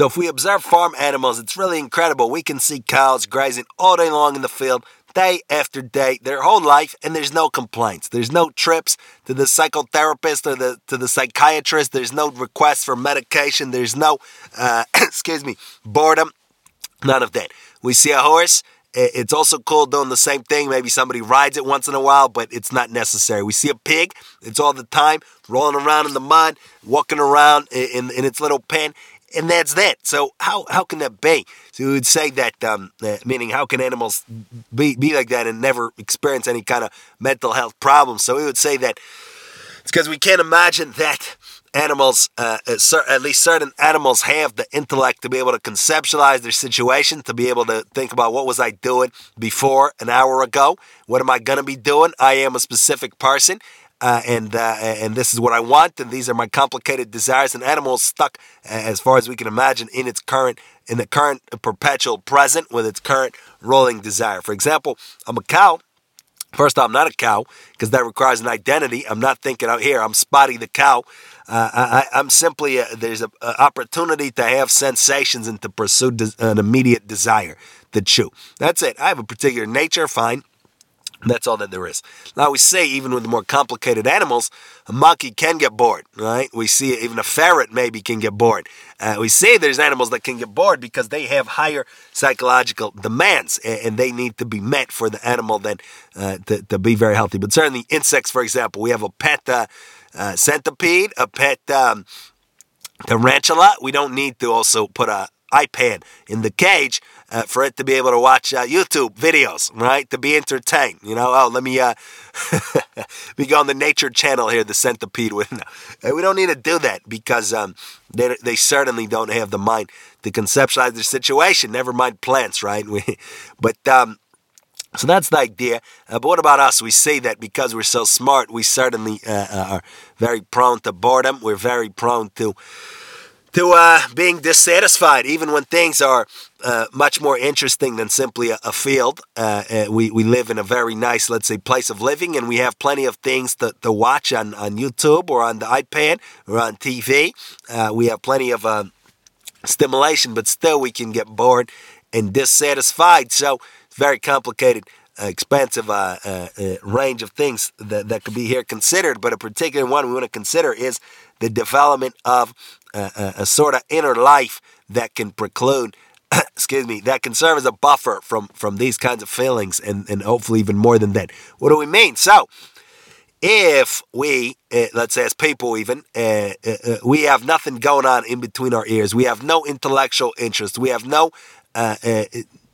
So if we observe farm animals, it's really incredible. We can see cows grazing all day long in the field, day after day, their whole life, and there's no complaints. There's no trips to the psychotherapist or the to the psychiatrist. There's no requests for medication. There's no, uh, excuse me, boredom. None of that. We see a horse. It's also cool doing the same thing. Maybe somebody rides it once in a while, but it's not necessary. We see a pig. It's all the time rolling around in the mud, walking around in, in its little pen and that's that. So how how can that be? So we would say that, um, uh, meaning how can animals be be like that and never experience any kind of mental health problems? So we would say that it's because we can't imagine that animals, uh, uh at least certain animals, have the intellect to be able to conceptualize their situation, to be able to think about what was I doing before an hour ago, what am I to be doing? I am a specific person, uh, and uh, and this is what I want, and these are my complicated desires. And animals stuck, as far as we can imagine, in its current in the current perpetual present with its current rolling desire. For example, I'm a cow. First off, I'm not a cow because that requires an identity. I'm not thinking out here. I'm Spotty the cow. Uh, I, am simply a, there's an opportunity to have sensations and to pursue an immediate desire to chew. That's it. I have a particular nature, fine. That's all that there is. Now we say even with the more complicated animals, a monkey can get bored, right? We see even a ferret maybe can get bored. Uh, we say there's animals that can get bored because they have higher psychological demands and they need to be met for the animal then uh, to, to, be very healthy. But certainly insects, for example, we have a pet uh, uh centipede, a pet um, tarantula. We don't need to also put a iPad in the cage uh, for it to be able to watch uh, YouTube videos, right? To be entertained. You know, oh, let me uh, we go on the Nature Channel here, the centipede. With we don't need to do that because um, they they certainly don't have the mind to conceptualize their situation. Never mind plants, right? We, but um, so that's the idea. Uh, but what about us? We say that because we're so smart, we certainly uh, uh, are very prone to boredom. We're very prone to to uh, being dissatisfied, even when things are uh, much more interesting than simply a, a field. Uh, uh, we, we live in a very nice, let's say, place of living, and we have plenty of things to, to watch on, on YouTube or on the iPad or on TV. Uh, we have plenty of uh, stimulation, but still we can get bored and dissatisfied. So it's very complicated. Expensive range of things that, that could be here considered, but a particular one we want to consider is the development of a, a, sort of inner life that can preclude excuse me, that can serve as a buffer from from these kinds of feelings and, and hopefully even more than that. What do we mean? So, if we, uh, let's say as people even, uh, uh, we have nothing going on in between our ears, we have no intellectual interest, we have no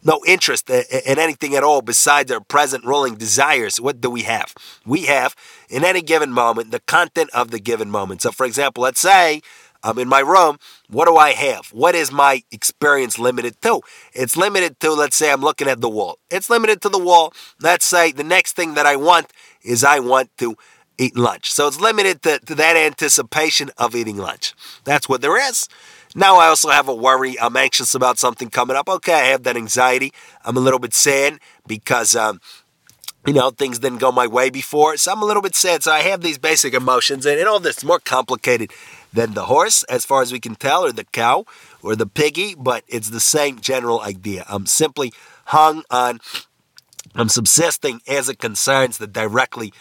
no interest in anything at all besides our present rolling desires, what do we have? We have, in any given moment, the content of the given moment. So, for example, let's say I'm in my room. What do I have? What is my experience limited to? It's limited to, let's say, I'm looking at the wall. It's limited to the wall. Let's say the next thing that I want is I want to eat lunch. So it's limited to, to that anticipation of eating lunch. That's what there is. Now I also have a worry. I'm anxious about something coming up. Okay, I have that anxiety. I'm a little bit sad because um, you know, things didn't go my way before. So I'm a little bit sad. So I have these basic emotions, and, and all this more complicated than the horse, as far as we can tell, or the cow, or the piggy, but it's the same general idea. I'm simply hung on, I'm subsisting as it concerns the directly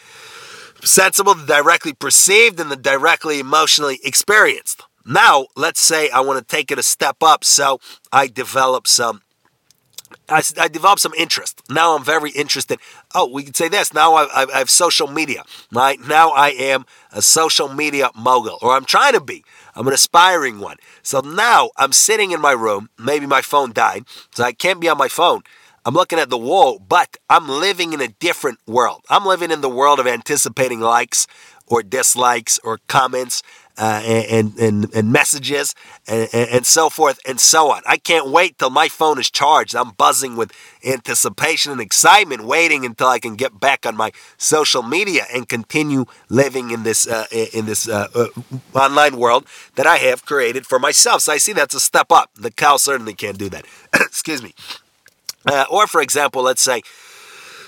sensible, the directly perceived, and the directly emotionally experienced. Now, let's say I want to take it a step up, so I develop some I, I developed some interest. Now I'm very interested. Oh, we could say this. Now I, I, I have social media, right? Now I am a social media mogul, or I'm trying to be. I'm an aspiring one. So now I'm sitting in my room. Maybe my phone died, so I can't be on my phone. I'm looking at the wall, but I'm living in a different world. I'm living in the world of anticipating likes or dislikes or comments uh, and, and, and messages and, and so forth and so on. I can't wait till my phone is charged. I'm buzzing with anticipation and excitement, waiting until I can get back on my social media and continue living in this uh, in this uh, uh, online world that I have created for myself. So I see that's a step up. The cow certainly can't do that. Excuse me. Uh, or for example, let's say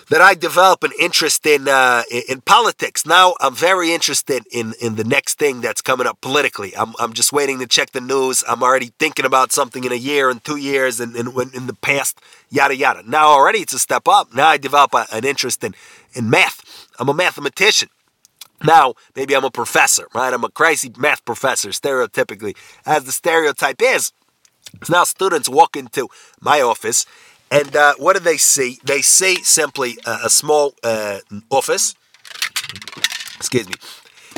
that I develop an interest in uh, in politics. Now I'm very interested in in the next thing that's coming up politically. I'm I'm just waiting to check the news. I'm already thinking about something in a year and two years and in, in, in the past, yada yada. Now already it's a step up. Now I develop a, an interest in in math. I'm a mathematician. Now, maybe I'm a professor, right? I'm a crazy math professor, stereotypically, as the stereotype is. So now students walk into my office and uh, what do they see? They see simply a, a small uh, office. Excuse me.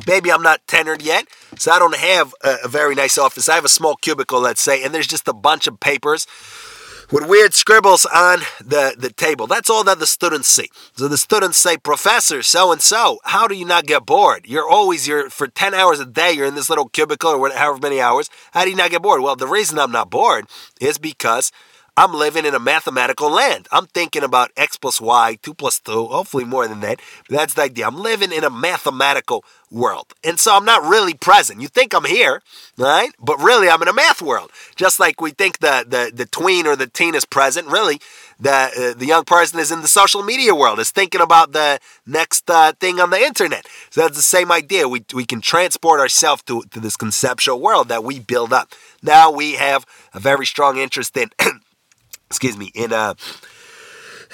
Maybe I'm not tenured yet, so I don't have a, a very nice office. I have a small cubicle, let's say, and there's just a bunch of papers with weird scribbles on the, the table. That's all that the students see. So the students say, Professor, so and so, how do you not get bored? You're always, you're for 10 hours a day, you're in this little cubicle or however many hours. How do you not get bored? Well, the reason I'm not bored is because I'm living in a mathematical land. I'm thinking about x plus y, 2 plus 2, hopefully more than that. But that's the idea. I'm living in a mathematical world. And so I'm not really present. You think I'm here, right? But really I'm in a math world. Just like we think the, the, the tween or the teen is present, really the, uh, the young person is in the social media world, is thinking about the next uh, thing on the internet. So that's the same idea. We, we can transport ourselves to, to this conceptual world that we build up. Now we have a very strong interest in excuse me, in uh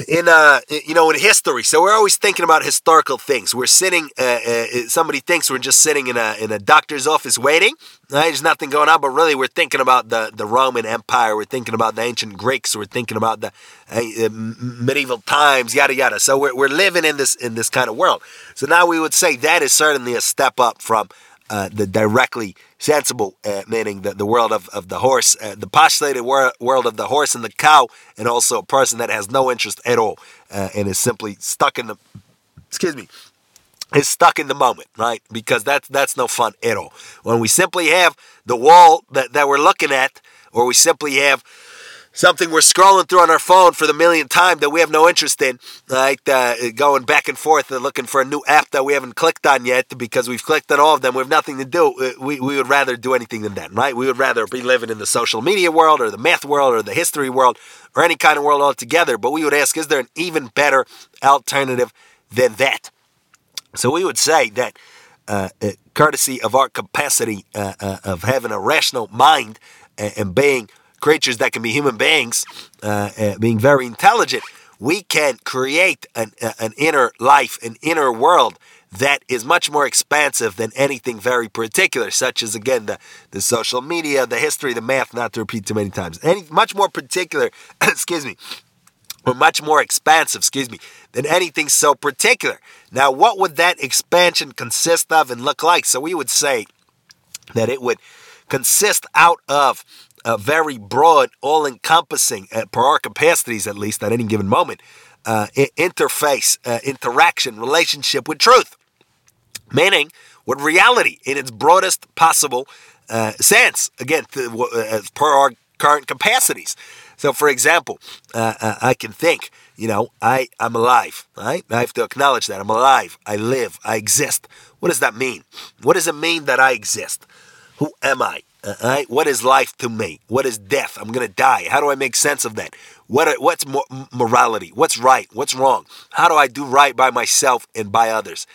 in uh you know in history. So we're always thinking about historical things. We're sitting uh, uh, somebody thinks we're just sitting in a in a doctor's office waiting right? there's nothing going on but really we're thinking about the the roman empire. We're thinking about the ancient greeks. We're thinking about the uh, medieval times yada yada. So we're, we're living in this in this kind of world. So now we would say that is certainly a step up from uh, the directly sensible, uh, meaning the, the world of, of the horse, uh, the postulated wor- world of the horse and the cow, and also a person that has no interest at all uh, and is simply stuck in the, excuse me, is stuck in the moment, right? Because that's that's no fun at all. When we simply have the wall that, that we're looking at, or we simply have something we're scrolling through on our phone for the millionth time that we have no interest in, right? Uh, going back and forth and looking for a new app that we haven't clicked on yet because we've clicked on all of them. We have nothing to do. Uh, we, we would rather do anything than that, right? We would rather be living in the social media world or the math world or the history world or any kind of world altogether. But we would ask, is there an even better alternative than that? So we would say that. Uh, uh courtesy of our capacity uh, uh, of having a rational mind and being creatures that can be human beings, uh, uh, being very intelligent, we can create an, uh, an inner life, an inner world that is much more expansive than anything very particular, such as again the, the social media, the history, the math, not to repeat too many times. Any much more particular, excuse me, or much more expansive, excuse me, than anything so particular. Now, what would that expansion consist of and look like? So we would say that it would consist out of a very broad, all encompassing, uh, per our capacities at least at any given moment, uh, interface, uh, interaction, relationship with truth. Meaning, with reality in its broadest possible uh, sense, again, as per our current capacities. So, for example, uh, uh, I can think, you know, I, I'm alive, right? I have to acknowledge that I'm alive, I live, I exist. What does that mean? What does it mean that I exist? Who am I? Right? What is life to me? What is death? I'm to die. How do I make sense of that? What what's morality? What's right? What's wrong? How do I do right by myself and by others?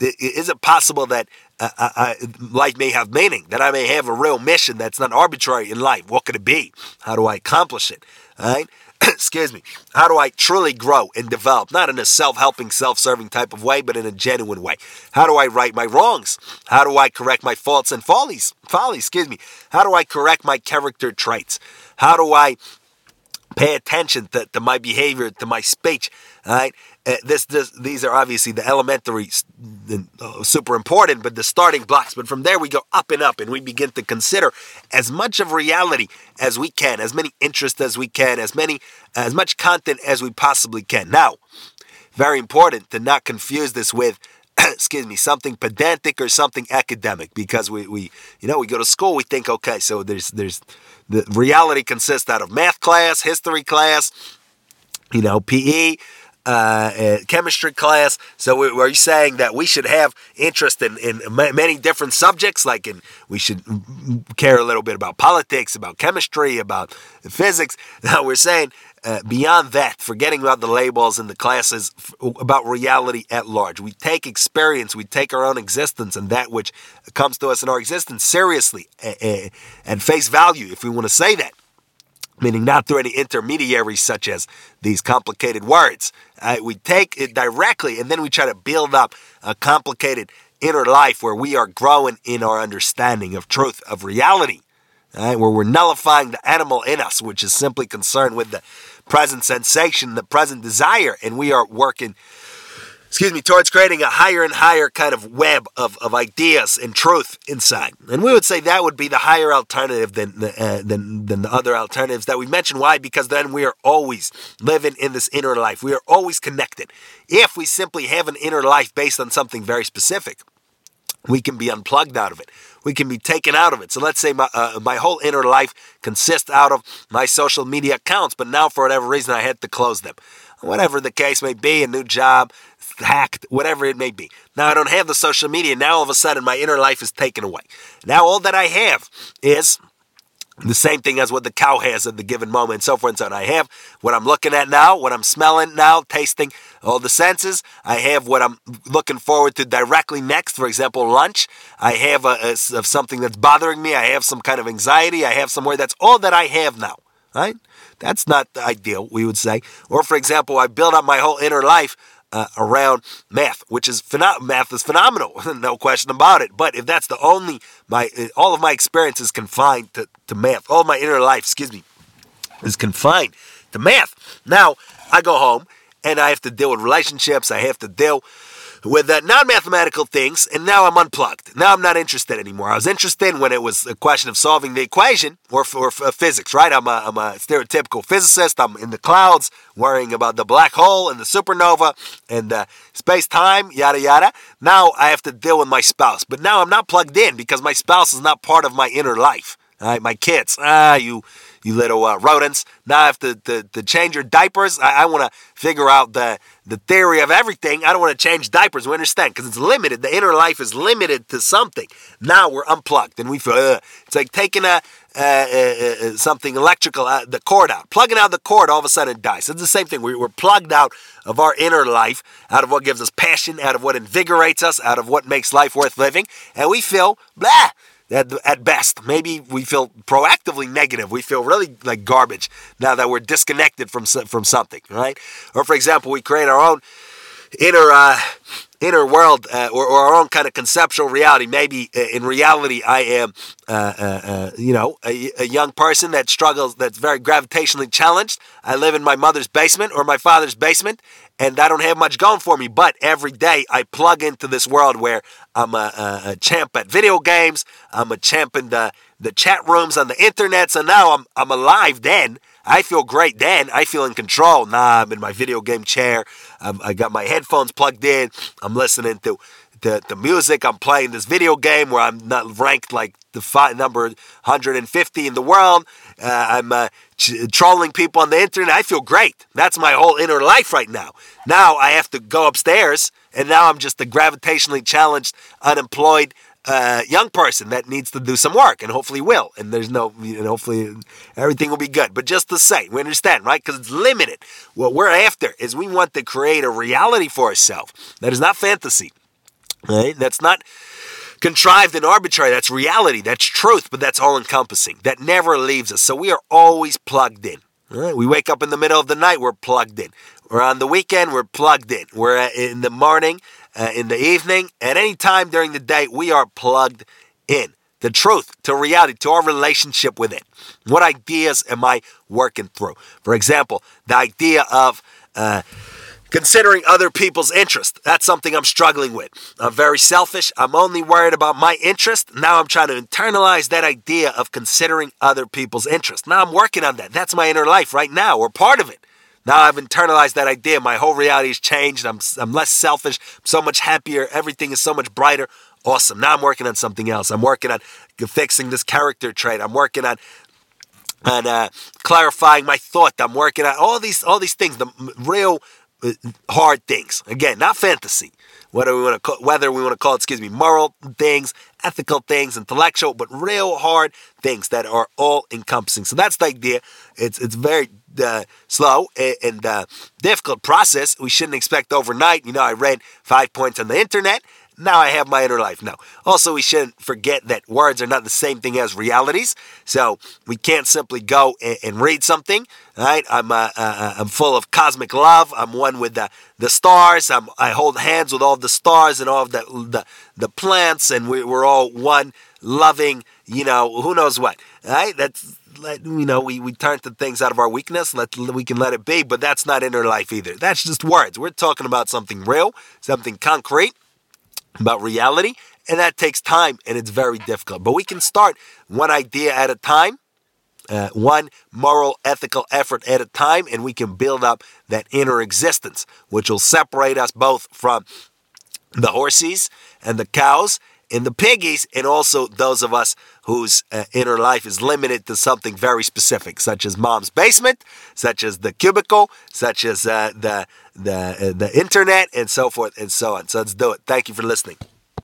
Is it possible that uh, uh, uh, life may have meaning? That I may have a real mission that's not arbitrary in life? What could it be? How do I accomplish it? All right? excuse me, how do I truly grow and develop, not in a self helping, self serving type of way, but in a genuine way? How do I right my wrongs? How do I correct my faults and follies? Follies, excuse me. How do I correct my character traits? How do I pay attention to, to my behavior, to my speech? All right? Uh, this, this, these are obviously the elementary, uh, super important, but the starting blocks. But from there, we go up and up, and we begin to consider as much of reality as we can, as many interests as we can, as many, as much content as we possibly can. Now, very important to not confuse this with excuse me, something pedantic or something academic because we, we you know we go to school we think okay so there's there's the reality consists out of math class, history class, you know PE, uh, chemistry class. So, are you saying that we should have interest in, in many different subjects? Like, in, we should care a little bit about politics, about chemistry, about physics. Now, we're saying uh, beyond that, forgetting about the labels and the classes, about reality at large. We take experience, we take our own existence and that which comes to us in our existence seriously and face value, if we want to say that meaning not through any intermediaries such as these complicated words. Uh, we take it directly and then we try to build up a complicated inner life where we are growing in our understanding of truth, of reality, right? where we're nullifying the animal in us, which is simply concerned with the present sensation, the present desire, and we are working excuse me, towards creating a higher and higher kind of web of, of ideas and truth inside. And we would say that would be the higher alternative than the, uh, than, than the other alternatives that we mentioned. Why? Because then we are always living in this inner life. We are always connected. If we simply have an inner life based on something very specific, we can be unplugged out of it. We can be taken out of it. So let's say my, uh, my whole inner life consists out of my social media accounts, but now for whatever reason I had to close them. Whatever the case may be, a new job, hacked, whatever it may be. Now I don't have the social media. Now all of a sudden my inner life is taken away. Now all that I have is the same thing as what the cow has at the given moment, so forth and so on. I have what I'm looking at now, what I'm smelling now, tasting, all the senses. I have what I'm looking forward to directly next, for example, lunch. I have a, a, something that's bothering me. I have some kind of anxiety. I have somewhere. That's all that I have now, right? That's not ideal, we would say. Or, for example, I build up my whole inner life uh, around math, which is pheno- math is phenomenal, no question about it. But if that's the only my uh, all of my experience is confined to, to math, all my inner life, excuse me, is confined to math. Now I go home and I have to deal with relationships. I have to deal with uh, non-mathematical things, and now I'm unplugged. Now I'm not interested anymore. I was interested when it was a question of solving the equation or for, uh, physics, right? I'm a, I'm a stereotypical physicist. I'm in the clouds, worrying about the black hole and the supernova and uh, space-time, yada yada. Now I have to deal with my spouse, but now I'm not plugged in because my spouse is not part of my inner life. All right, my kids, ah, you you little uh, rodents. Now I have to, to, to change your diapers. I, I want to figure out the, the theory of everything. I don't want to change diapers. We understand because it's limited. The inner life is limited to something. Now we're unplugged and we feel uh, it's like taking a uh, uh, uh something electrical, the cord out, plugging out the cord. All of a sudden it dies. It's the same thing. We're, we're plugged out of our inner life, out of what gives us passion, out of what invigorates us, out of what makes life worth living, and we feel blah at, at best. Maybe we feel proactively negative. We feel really like garbage now that we're disconnected from from something, right? Or for example, we create our own inner uh, inner world uh, or, or, our own kind of conceptual reality. Maybe uh, in reality, I am, uh, uh, uh, you know, a, a, young person that struggles, that's very gravitationally challenged. I live in my mother's basement or my father's basement, and I don't have much going for me. But every day I plug into this world where I'm a, a, a champ at video games. I'm a champ in the, the chat rooms on the internet. So now I'm, I'm alive then. I feel great then. I feel in control. Nah, I'm in my video game chair. I'm, I got my headphones plugged in. I'm listening to the, the music. I'm playing this video game where I'm not ranked like the number 150 in the world. Uh, I'm uh, ch- trolling people on the internet. I feel great. That's my whole inner life right now. Now I have to go upstairs, and now I'm just a gravitationally challenged, unemployed uh, young person that needs to do some work and hopefully will. And there's no, and hopefully everything will be good. But just to say, we understand, right? Because it's limited. What we're after is we want to create a reality for ourselves that is not fantasy, right? That's not contrived and arbitrary. That's reality. That's truth, but that's all encompassing. That never leaves us. So we are always plugged in. Right? We wake up in the middle of the night, we're plugged in. We're on the weekend, we're plugged in. We're in the morning, uh, in the evening, at any time during the day, we are plugged in. The truth, to reality, to our relationship with it. What ideas am I working through? For example, the idea of uh, considering other people's interest. That's something I'm struggling with. I'm very selfish. I'm only worried about my interest. Now I'm trying to internalize that idea of considering other people's interest. Now I'm working on that. That's my inner life right now, or part of it. Now I've internalized that idea. My whole reality has changed. I'm, I'm less selfish. I'm so much happier. Everything is so much brighter. Awesome. Now I'm working on something else. I'm working on fixing this character trait. I'm working on on uh, clarifying my thought. I'm working on all these all these things. The real uh, hard things. Again, not fantasy. Whether we want to call, whether we want to call it, excuse me, moral things, ethical things, intellectual, but real hard things that are all encompassing. So that's the idea. It's it's very uh, slow and uh, difficult process. We shouldn't expect overnight. You know, I read five points on the internet now I have my inner life. No. Also, we shouldn't forget that words are not the same thing as realities. So we can't simply go and, and read something. Right? I'm uh, uh, uh, I'm full of cosmic love. I'm one with the the stars. I'm, I hold hands with all the stars and all of the the, the plants, and we, we're all one loving. You know, who knows what. Right? That's let you know we, we turn to things out of our weakness let we can let it be but that's not inner life either that's just words we're talking about something real something concrete about reality, and that takes time and it's very difficult. But we can start one idea at a time, uh, one moral, ethical effort at a time, and we can build up that inner existence, which will separate us both from the horses and the cows and the piggies, and also those of us whose uh, inner life is limited to something very specific, such as mom's basement, such as the cubicle, such as uh, the the uh, the internet, and so forth and so on. So let's do it. Thank you for listening.